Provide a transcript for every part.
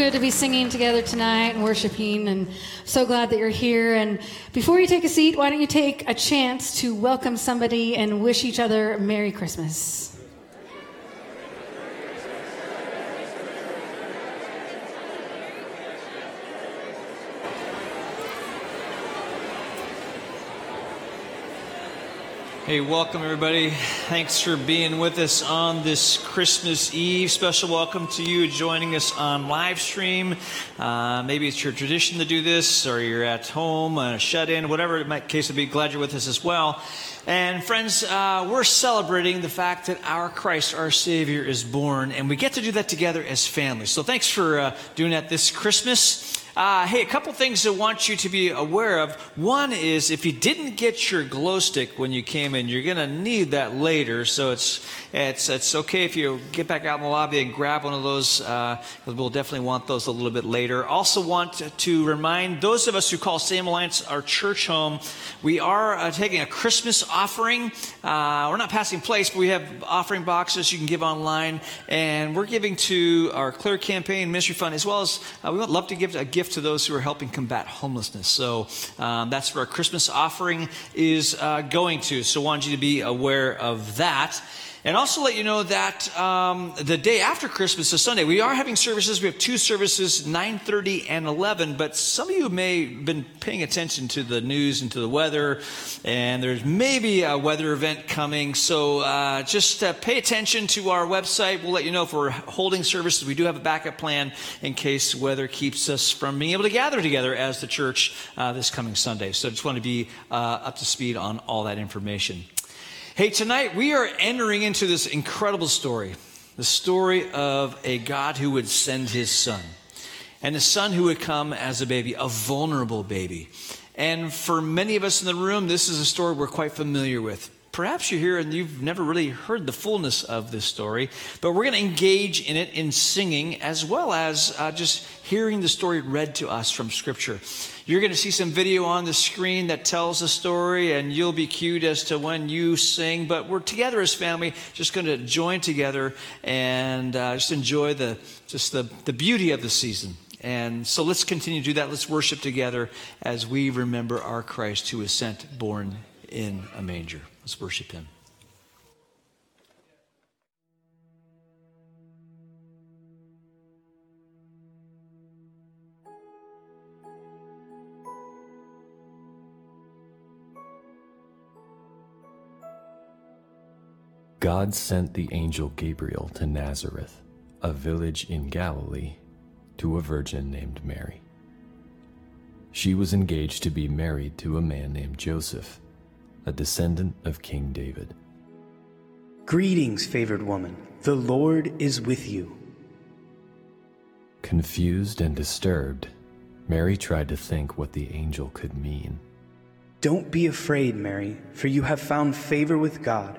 Good to be singing together tonight and worshiping, and so glad that you're here. And before you take a seat, why don't you take a chance to welcome somebody and wish each other Merry Christmas? Hey, welcome everybody. Thanks for being with us on this Christmas Eve. Special welcome to you joining us on live stream. Uh, maybe it's your tradition to do this, or you're at home, uh, shut in, whatever it might case would be. Glad you're with us as well. And friends, uh, we're celebrating the fact that our Christ, our Savior, is born, and we get to do that together as family. So thanks for uh, doing that this Christmas. Uh, hey, a couple things I want you to be aware of. One is if you didn't get your glow stick when you came in, you're going to need that later. So it's it's it's okay if you get back out in the lobby and grab one of those. Uh, we'll definitely want those a little bit later. Also, want to remind those of us who call Salem Alliance our church home, we are uh, taking a Christmas offering. Uh, we're not passing place, but we have offering boxes you can give online, and we're giving to our Clear Campaign Ministry Fund as well as uh, we would love to give a gift to those who are helping combat homelessness. So um, that's where our Christmas offering is uh, going to. So I wanted you to be aware of that. And also let you know that um, the day after Christmas is Sunday. We are having services. We have two services, 9.30 and 11. But some of you may have been paying attention to the news and to the weather. And there's maybe a weather event coming. So uh, just uh, pay attention to our website. We'll let you know if we're holding services. We do have a backup plan in case weather keeps us from being able to gather together as the church uh, this coming Sunday. So just want to be uh, up to speed on all that information. Hey, tonight we are entering into this incredible story the story of a God who would send his son, and a son who would come as a baby, a vulnerable baby. And for many of us in the room, this is a story we're quite familiar with. Perhaps you're here and you've never really heard the fullness of this story, but we're going to engage in it in singing as well as uh, just hearing the story read to us from Scripture. You're going to see some video on the screen that tells the story, and you'll be cued as to when you sing. But we're together as family, just going to join together and uh, just enjoy the just the, the beauty of the season. And so let's continue to do that. Let's worship together as we remember our Christ who was sent, born in a manger. Let's worship him. God sent the angel Gabriel to Nazareth, a village in Galilee, to a virgin named Mary. She was engaged to be married to a man named Joseph, a descendant of King David. Greetings, favored woman. The Lord is with you. Confused and disturbed, Mary tried to think what the angel could mean. Don't be afraid, Mary, for you have found favor with God.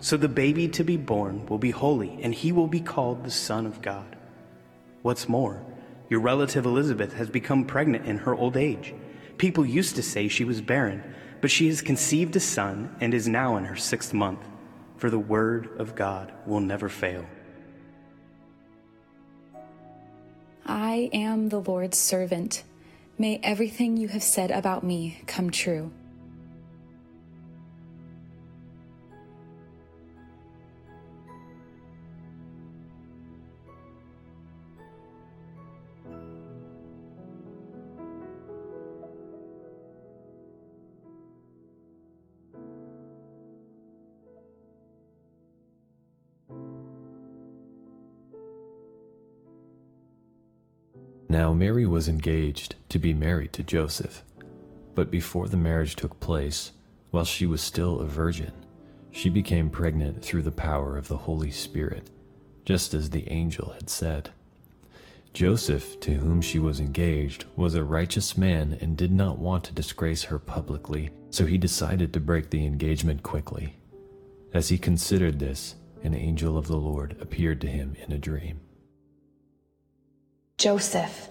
So the baby to be born will be holy, and he will be called the Son of God. What's more, your relative Elizabeth has become pregnant in her old age. People used to say she was barren, but she has conceived a son and is now in her sixth month, for the word of God will never fail. I am the Lord's servant. May everything you have said about me come true. Mary was engaged to be married to Joseph, but before the marriage took place, while she was still a virgin, she became pregnant through the power of the Holy Spirit, just as the angel had said. Joseph, to whom she was engaged, was a righteous man and did not want to disgrace her publicly, so he decided to break the engagement quickly. As he considered this, an angel of the Lord appeared to him in a dream. Joseph,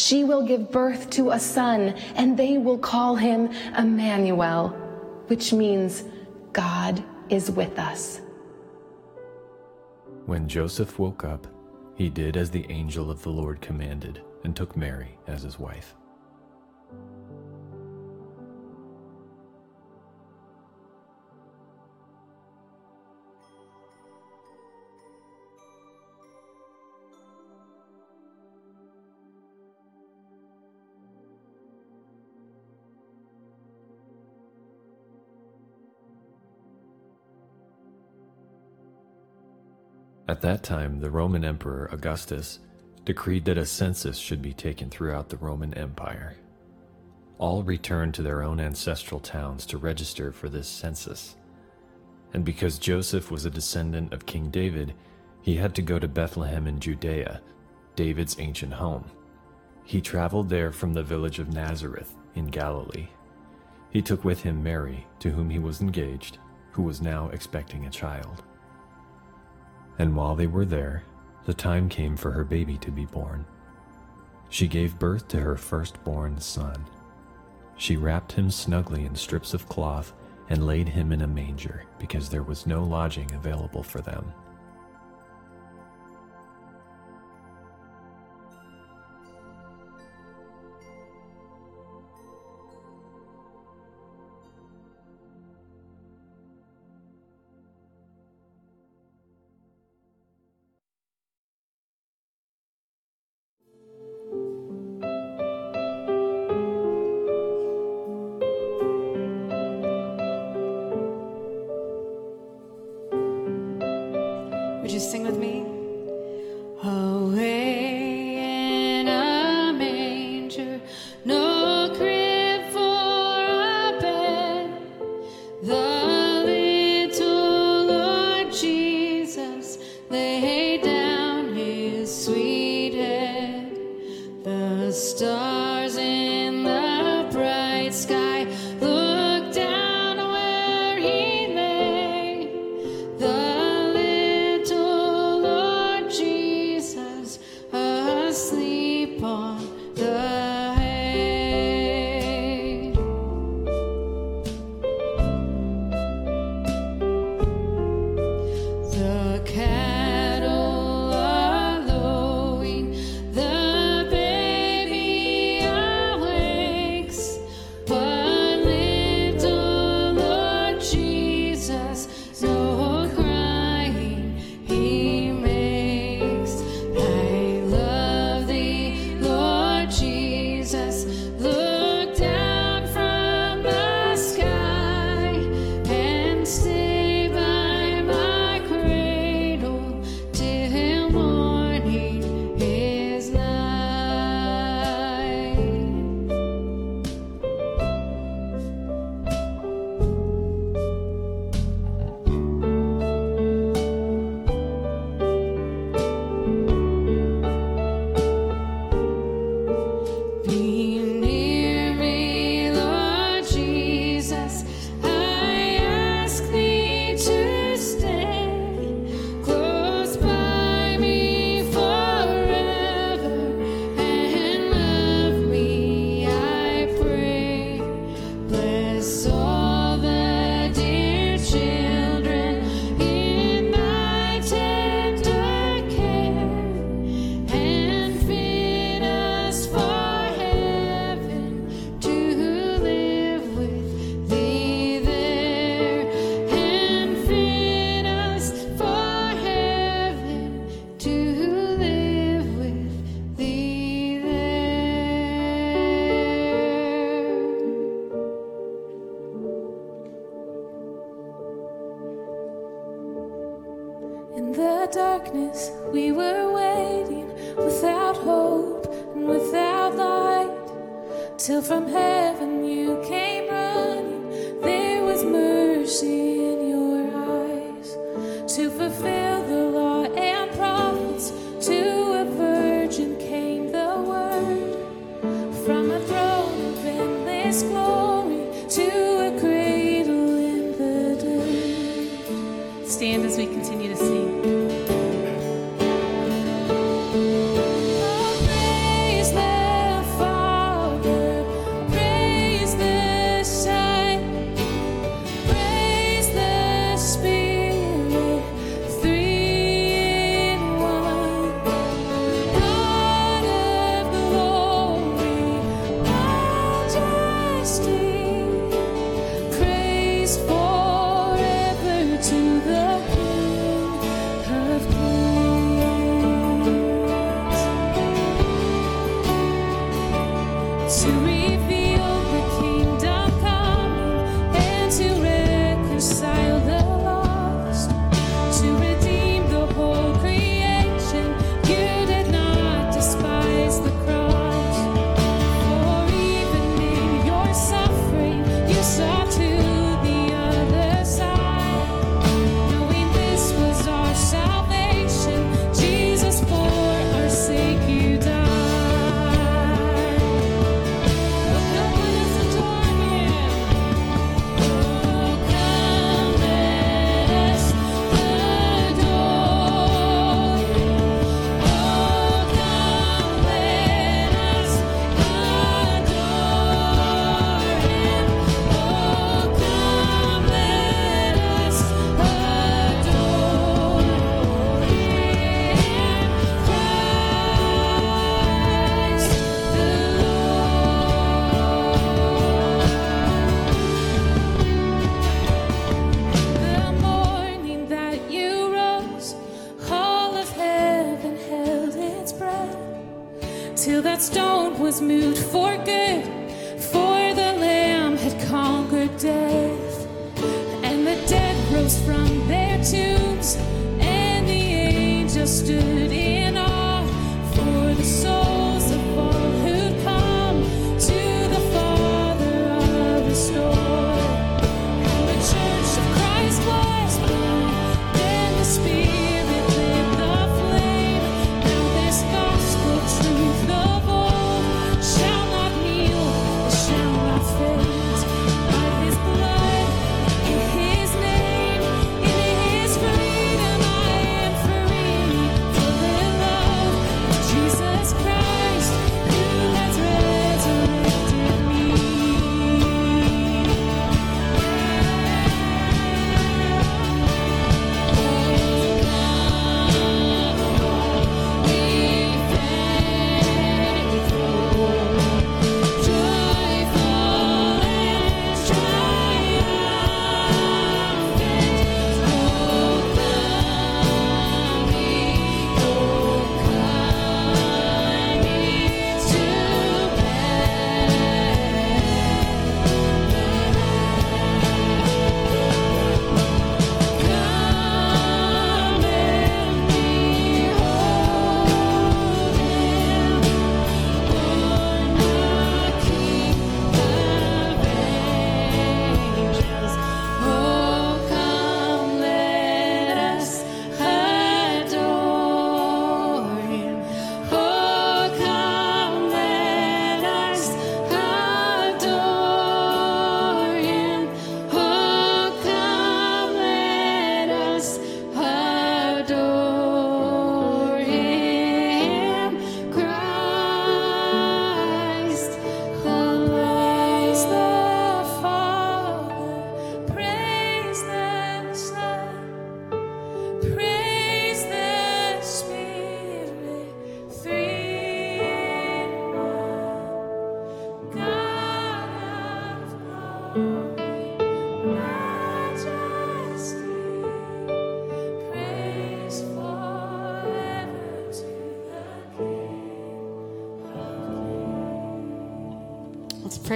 She will give birth to a son, and they will call him Emmanuel, which means God is with us. When Joseph woke up, he did as the angel of the Lord commanded and took Mary as his wife. At that time, the Roman Emperor Augustus decreed that a census should be taken throughout the Roman Empire. All returned to their own ancestral towns to register for this census. And because Joseph was a descendant of King David, he had to go to Bethlehem in Judea, David's ancient home. He traveled there from the village of Nazareth in Galilee. He took with him Mary, to whom he was engaged, who was now expecting a child. And while they were there, the time came for her baby to be born. She gave birth to her firstborn son. She wrapped him snugly in strips of cloth and laid him in a manger because there was no lodging available for them.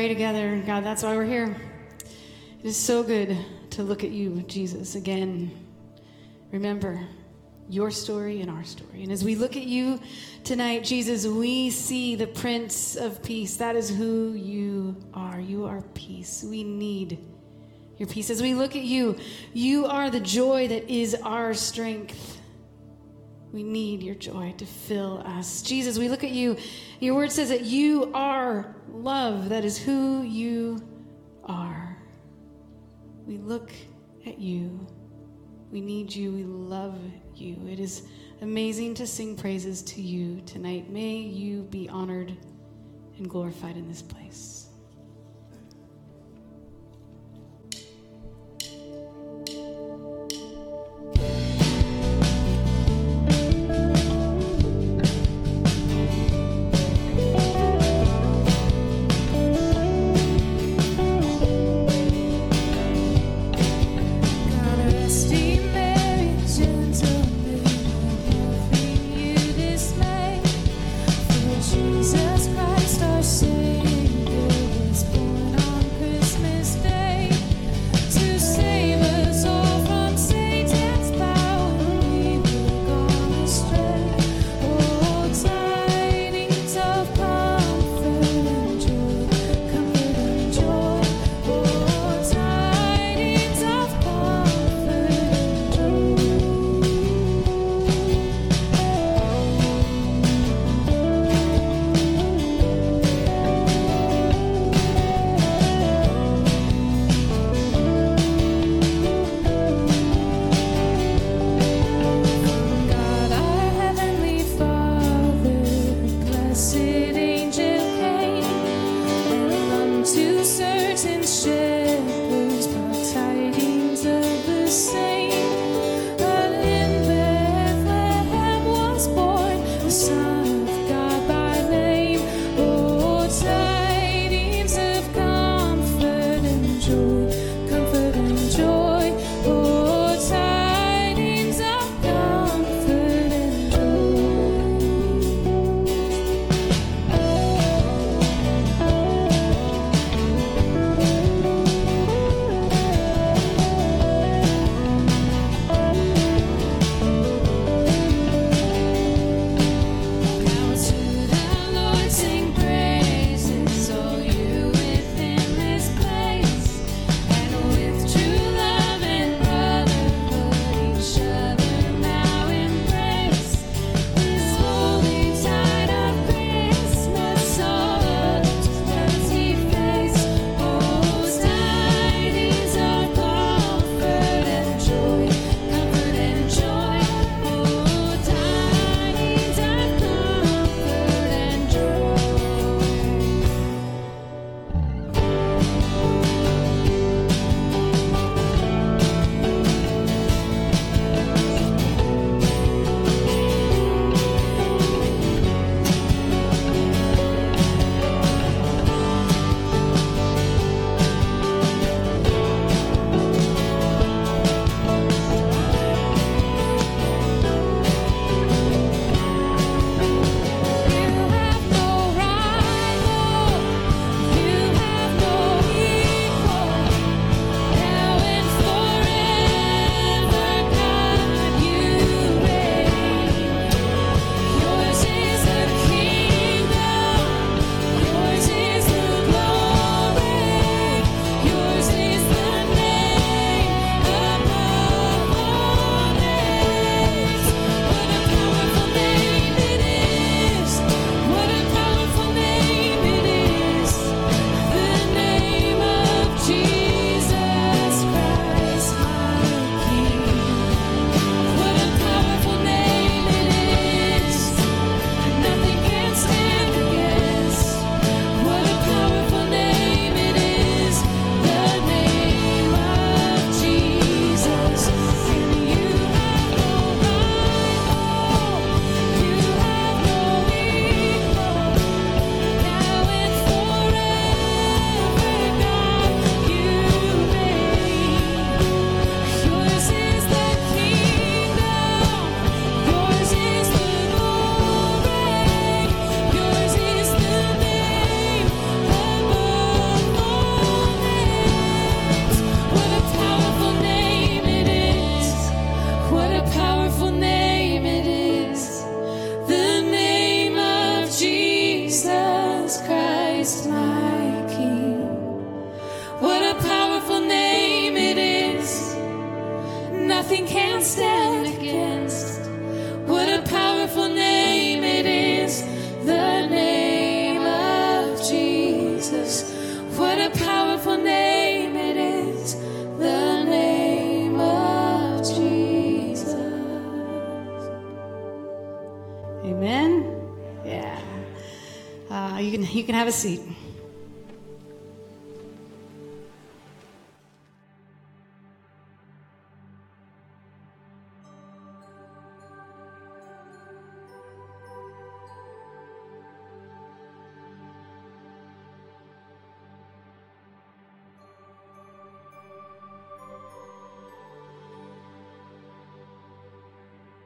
Pray together. God, that's why we're here. It is so good to look at you, Jesus, again. Remember, your story and our story. And as we look at you tonight, Jesus, we see the Prince of Peace. That is who you are. You are peace. We need your peace. As we look at you, you are the joy that is our strength. We need your joy to fill us. Jesus, we look at you. Your word says that you are love. That is who you are. We look at you. We need you. We love you. It is amazing to sing praises to you tonight. May you be honored and glorified in this place.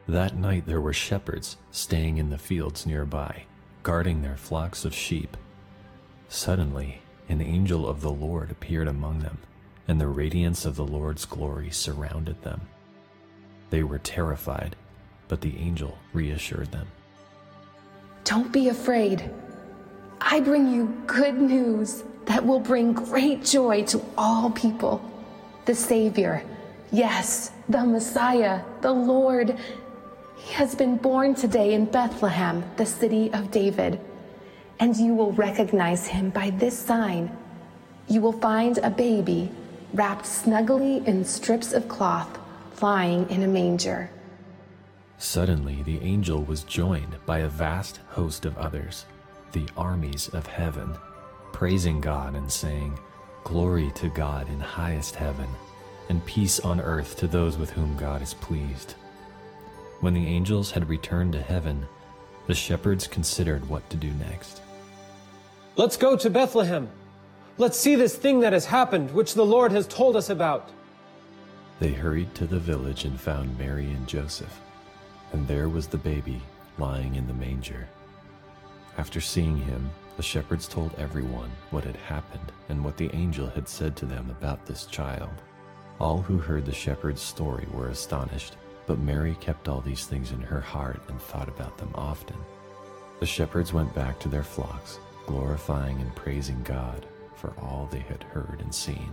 That night there were shepherds staying in the fields nearby, guarding their flocks of sheep. Suddenly, an angel of the Lord appeared among them, and the radiance of the Lord's glory surrounded them. They were terrified, but the angel reassured them. Don't be afraid. I bring you good news that will bring great joy to all people. The Savior, yes, the Messiah, the Lord, he has been born today in Bethlehem, the city of David. And you will recognize him by this sign. You will find a baby wrapped snugly in strips of cloth, lying in a manger. Suddenly the angel was joined by a vast host of others, the armies of heaven, praising God and saying, Glory to God in highest heaven, and peace on earth to those with whom God is pleased. When the angels had returned to heaven, the shepherds considered what to do next. Let's go to Bethlehem. Let's see this thing that has happened, which the Lord has told us about. They hurried to the village and found Mary and Joseph, and there was the baby lying in the manger. After seeing him, the shepherds told everyone what had happened and what the angel had said to them about this child. All who heard the shepherd's story were astonished, but Mary kept all these things in her heart and thought about them often. The shepherds went back to their flocks, glorifying and praising God for all they had heard and seen.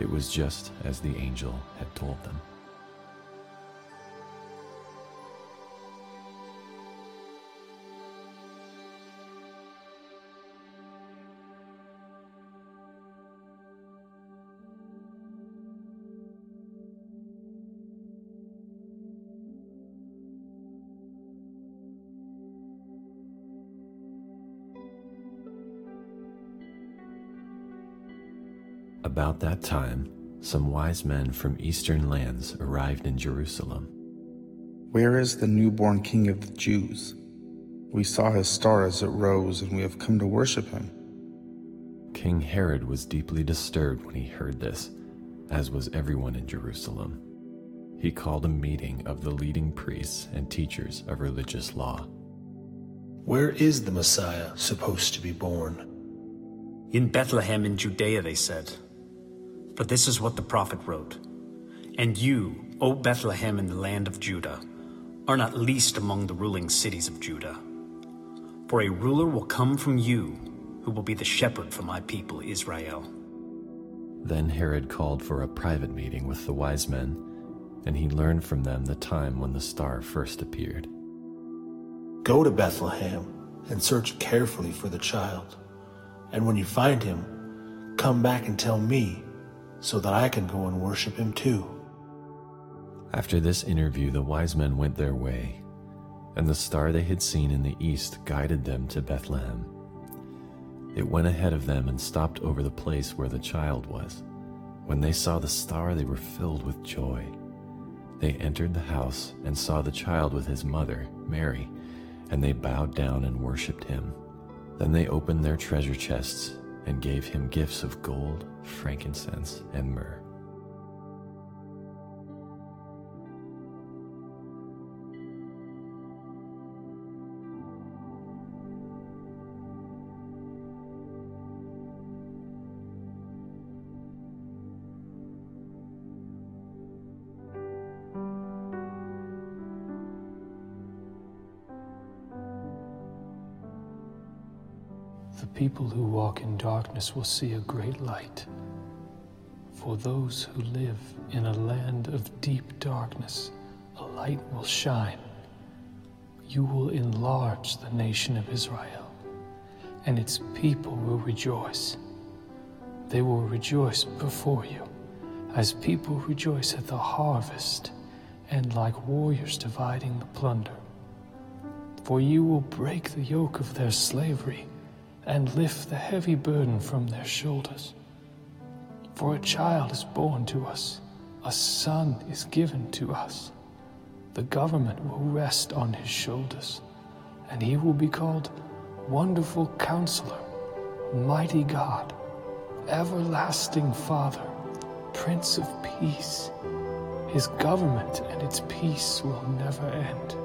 It was just as the angel had told them. About that time, some wise men from eastern lands arrived in Jerusalem. Where is the newborn King of the Jews? We saw his star as it rose, and we have come to worship him. King Herod was deeply disturbed when he heard this, as was everyone in Jerusalem. He called a meeting of the leading priests and teachers of religious law. Where is the Messiah supposed to be born? In Bethlehem in Judea, they said. For this is what the prophet wrote And you, O Bethlehem in the land of Judah, are not least among the ruling cities of Judah. For a ruler will come from you, who will be the shepherd for my people Israel. Then Herod called for a private meeting with the wise men, and he learned from them the time when the star first appeared. Go to Bethlehem and search carefully for the child. And when you find him, come back and tell me, so that I can go and worship him too. After this interview, the wise men went their way, and the star they had seen in the east guided them to Bethlehem. It went ahead of them and stopped over the place where the child was. When they saw the star, they were filled with joy. They entered the house and saw the child with his mother, Mary, and they bowed down and worshipped him. Then they opened their treasure chests and gave him gifts of gold, frankincense, and myrrh. People who walk in darkness will see a great light. for those who live in a land of deep darkness, a light will shine. You will enlarge the nation of Israel, and its people will rejoice. They will rejoice before you, as people rejoice at the harvest, and like warriors dividing the plunder. For you will break the yoke of their slavery and lift the heavy burden from their shoulders. For a child is born to us, a son is given to us. The government will rest on his shoulders, and he will be called Wonderful Counselor, Mighty God, Everlasting Father, Prince of Peace. His government and its peace will never end.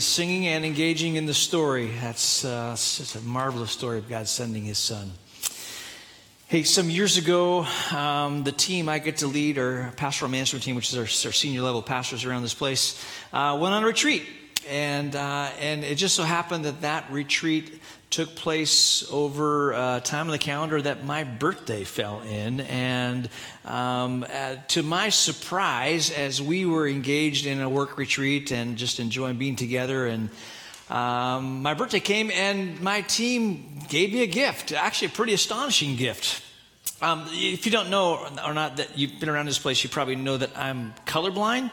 Singing and engaging in the story. That's uh, a marvelous story of God sending His Son. Hey, some years ago, um, the team I get to lead, our pastoral management team, which is our, our senior level pastors around this place, uh, went on a retreat. And, uh, and it just so happened that that retreat took place over a uh, time on the calendar that my birthday fell in. And um, uh, to my surprise, as we were engaged in a work retreat and just enjoying being together, and um, my birthday came, and my team gave me a gift, actually, a pretty astonishing gift. Um, if you don't know or not that you've been around this place, you probably know that I'm colorblind.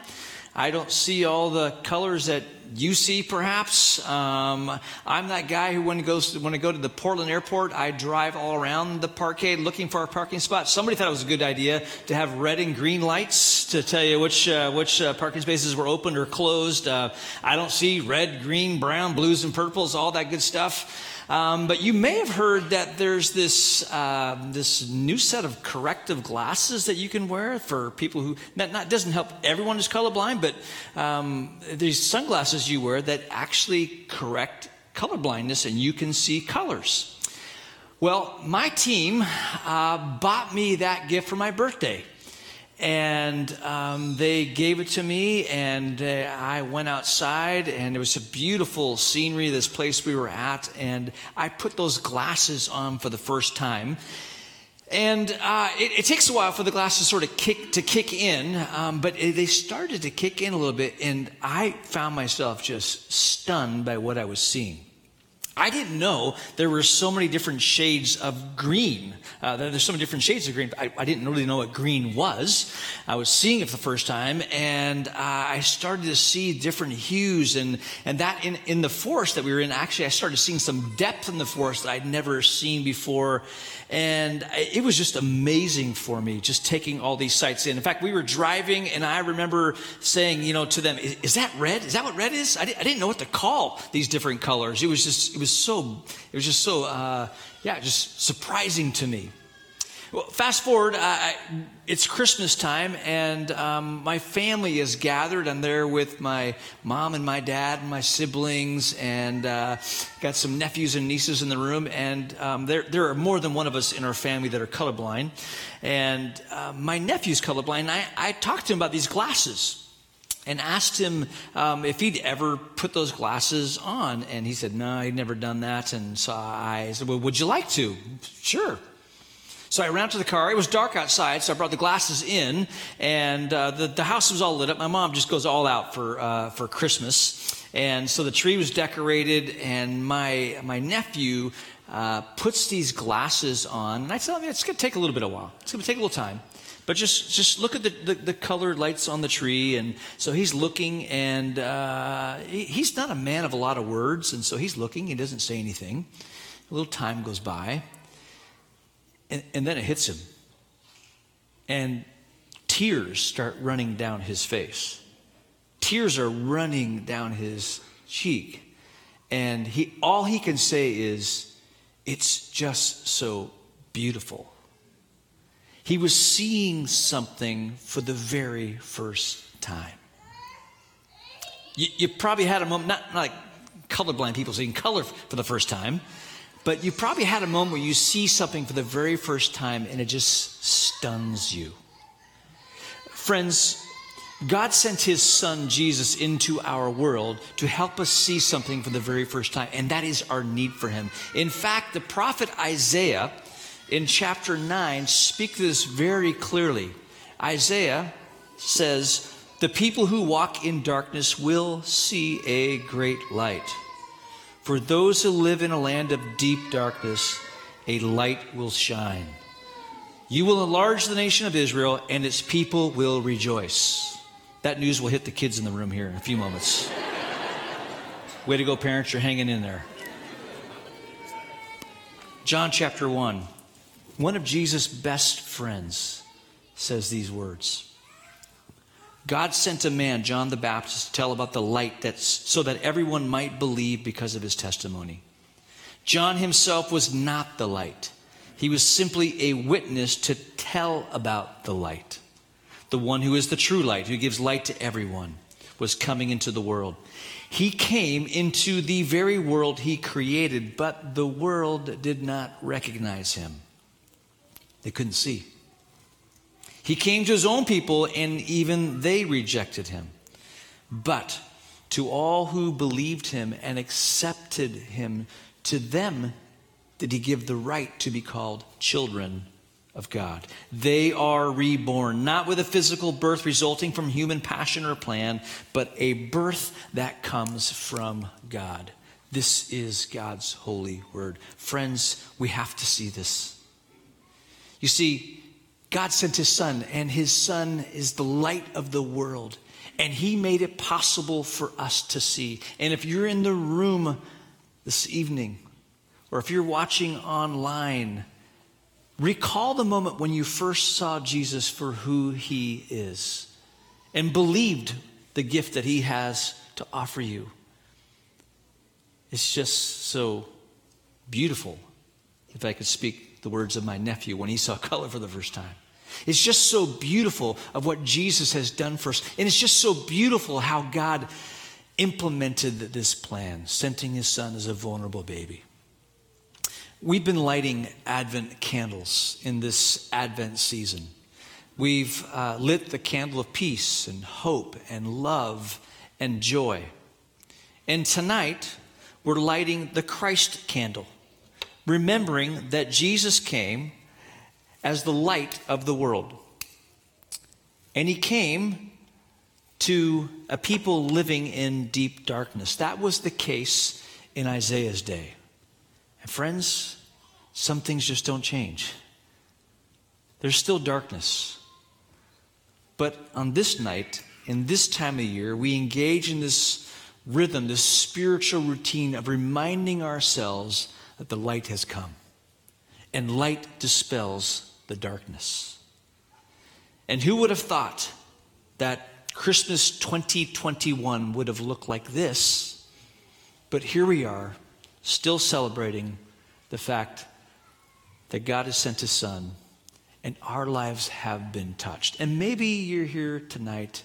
I don't see all the colors that you see, perhaps. Um, I'm that guy who, when, goes, when I go to the Portland airport, I drive all around the parkade looking for a parking spot. Somebody thought it was a good idea to have red and green lights to tell you which, uh, which uh, parking spaces were open or closed. Uh, I don't see red, green, brown, blues, and purples, all that good stuff. Um, but you may have heard that there's this, uh, this new set of corrective glasses that you can wear for people who, not, doesn't help everyone who's colorblind, but um, these sunglasses you wear that actually correct colorblindness and you can see colors. Well, my team uh, bought me that gift for my birthday and um, they gave it to me and uh, i went outside and it was a beautiful scenery this place we were at and i put those glasses on for the first time. And uh, it, it, takes a while for the glasses sort of kick to kick in um, but it, they started to kick in a little bit and i found myself just stunned by what i was seeing I didn't know there were so many different shades of green. Uh, there's so many different shades of green. I, I, didn't really know what green was. I was seeing it for the first time, and uh, I started to see different hues. And, and that in, in the forest that we were in, actually, I started seeing some depth in the forest that I'd never seen before. And it was just amazing for me, just taking all these sights in. In fact, we were driving, and I remember saying, you know, to them, "Is, is that red? Is that what red is?" I, di- I, didn't know what to call these different colors. It was just, it was so, it was just so, uh, yeah, just surprising to me. Well, fast forward, it's Christmas time, and um, my family is gathered. I'm there with my mom and my dad and my siblings, and uh, got some nephews and nieces in the room. And um, there, there are more than one of us in our family that are colorblind. And uh, my nephew's colorblind. I, I talked to him about these glasses and asked him um, if he'd ever put those glasses on. And he said, No, he'd never done that. And so I said, Well, would you like to? Sure. So I ran to the car. It was dark outside, so I brought the glasses in, and uh, the, the house was all lit up. My mom just goes all out for, uh, for Christmas. And so the tree was decorated, and my, my nephew uh, puts these glasses on. And I tell him, it's going to take a little bit of a while. It's going to take a little time. But just, just look at the, the, the, colored lights on the tree. And so he's looking, and uh, he, he's not a man of a lot of words. And so he's looking, he doesn't say anything. A little time goes by. And, and then it hits him. And tears start running down his face. Tears are running down his cheek. And he, all he can say is, It's just so beautiful. He was seeing something for the very first time. You, you probably had a moment, not, not like colorblind people seeing color for the first time, but you probably had a moment where you see something for the very first time and it just stuns you. Friends, God sent his son Jesus into our world to help us see something for the very first time, and that is our need for him. In fact, the prophet Isaiah in chapter 9 speaks this very clearly. Isaiah says, The people who walk in darkness will see a great light. For those who live in a land of deep darkness, a light will shine. You will enlarge the nation of Israel, and its people will rejoice. That news will hit the kids in the room here in a few moments. Way to go, parents, you're hanging in there. John chapter 1. One of Jesus' best friends says these words. God sent a man, John the Baptist, to tell about the light that's so that everyone might believe because of his testimony. John himself was not the light. He was simply a witness to tell about the light. the one who is the true light, who gives light to everyone, was coming into the world. He came into the very world he created, but the world did not recognize him. They couldn't see. He came to his own people, and even they rejected him. But to all who believed him and accepted him, to them did he give the right to be called children of God. They are reborn, not with a physical birth resulting from human passion or plan, but a birth that comes from God. This is God's holy word. Friends, we have to see this. You see, God sent his son, and his son is the light of the world. And he made it possible for us to see. And if you're in the room this evening, or if you're watching online, Recall the moment when you first saw Jesus for who he is and believed the gift that he has to offer you. It's just so beautiful, if I could speak the words of my nephew when he saw color for the first time. It's just so beautiful of what Jesus has done for us. And it's just so beautiful how God implemented this plan, sending his son as a vulnerable baby. We've been lighting Advent candles in this Advent season. We've uh, lit the candle of peace and hope and love and joy. And tonight, we're lighting the Christ candle, remembering that Jesus came as the light of the world. And he came to a people living in deep darkness. That was the case in Isaiah's day. And friends, some things just don't change. There's still darkness. But on this night, in this time of year, we engage in this rhythm, this spiritual routine of reminding ourselves that the light has come. And light dispels the darkness. And who would have thought that Christmas 2021 would have looked like this? But here we are, still celebrating the fact that God has sent his son and our lives have been touched. And maybe you're here tonight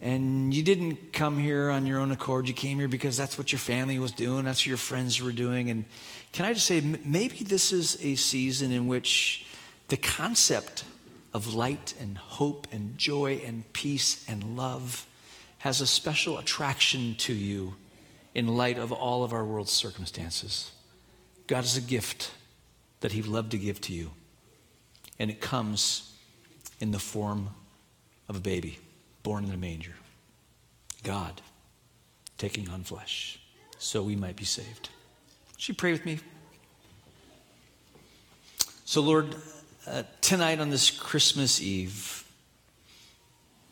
and you didn't come here on your own accord. You came here because that's what your family was doing, that's what your friends were doing. And can I just say, maybe this is a season in which the concept of light and hope and joy and peace and love has a special attraction to you in light of all of our world's circumstances. God is a gift that He'd love to give to you. And it comes in the form of a baby born in a manger. God taking on flesh so we might be saved. Would you pray with me? So, Lord, uh, tonight on this Christmas Eve,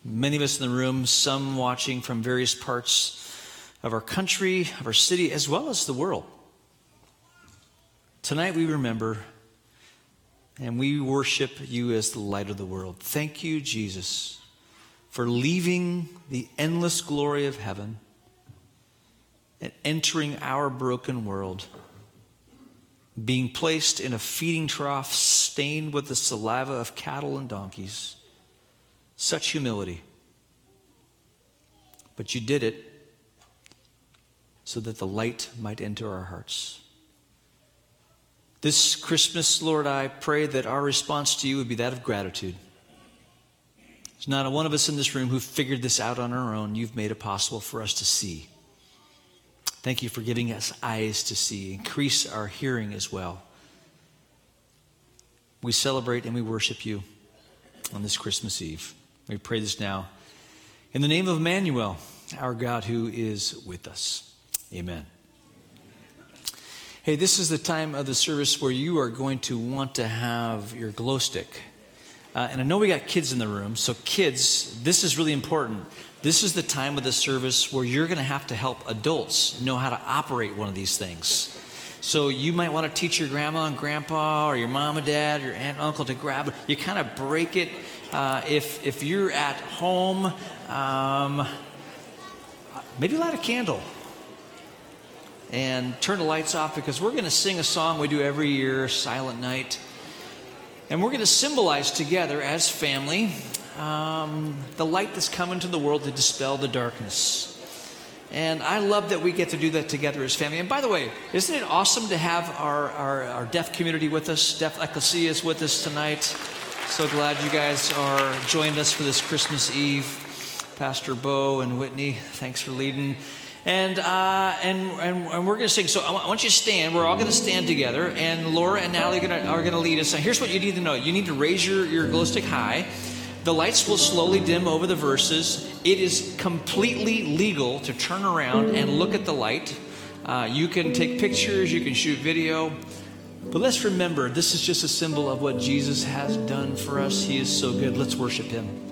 many of us in the room, some watching from various parts of our country, of our city, as well as the world. Tonight we remember and we worship you as the light of the world. Thank you, Jesus, for leaving the endless glory of heaven and entering our broken world, being placed in a feeding trough stained with the saliva of cattle and donkeys. Such humility. But you did it so that the light might enter our hearts. This Christmas, Lord, I pray that our response to you would be that of gratitude. There's not a one of us in this room who figured this out on our own. You've made it possible for us to see. Thank you for giving us eyes to see. Increase our hearing as well. We celebrate and we worship you on this Christmas Eve. We pray this now in the name of Emmanuel, our God who is with us. Amen. Hey, this is the time of the service where you are going to want to have your glow stick. Uh, and I know we got kids in the room, so kids, this is really important. This is the time of the service where you're going to have to help adults know how to operate one of these things. So you might want to teach your grandma and grandpa, or your mom and dad, or your aunt and uncle to grab. You kind of break it. Uh, if if you're at home, um, maybe light a candle and turn the lights off because we're going to sing a song we do every year, Silent Night. And we're going to symbolize together as family um, the light that's come into the world to dispel the darkness. And I love that we get to do that together as family. And by the way, isn't it awesome to have our, our, our deaf community with us? Deaf Ecclesia is with us tonight. So glad you guys are joined us for this Christmas Eve. Pastor Bo and Whitney, thanks for leading. And, uh, and, and, and, we're going to sing. So I want you to stand. We're all going to stand together. And Laura and Natalie are going, to, lead us. Now, here's what you need to know you need to raise your, your glow stick high. The lights will slowly dim over the verses. It is completely legal to turn around and look at the light. Uh, you can take pictures, you can shoot video. But let's remember, this is just a symbol of what Jesus has done for us. He is so good. Let's worship him.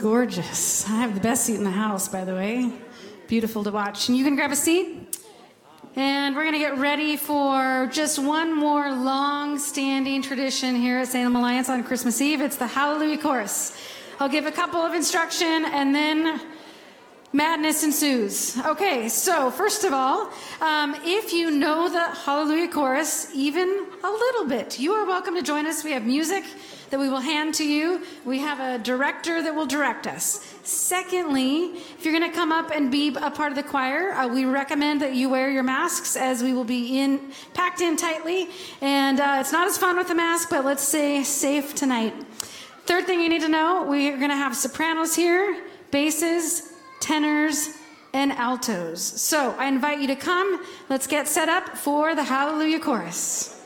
Gorgeous. I have the best seat in the house, by the way. Beautiful to watch. And you can grab a seat. And we're going to get ready for just one more long standing tradition here at Salem Alliance on Christmas Eve. It's the Hallelujah Chorus. I'll give a couple of instruction and then madness ensues. Okay, so first of all, um, if you know the Hallelujah Chorus even a little bit, you are welcome to join us. We have music that we will hand to you. We have a director that will direct us. Secondly, if you're going to come up and be a part of the choir, uh, we recommend that you wear your masks as we will be in packed in tightly. And uh, it's not as fun with a mask, but let's say safe tonight. Third thing you need to know, we are going to have sopranos here, basses, tenors, and altos. So I invite you to come. Let's get set up for the Hallelujah Chorus.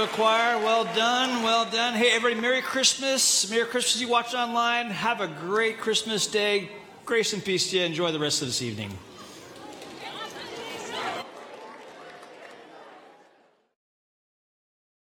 Go, choir. Well done, well done. Hey, everybody, Merry Christmas. Merry Christmas, you watch online. Have a great Christmas day. Grace and peace to you. Enjoy the rest of this evening.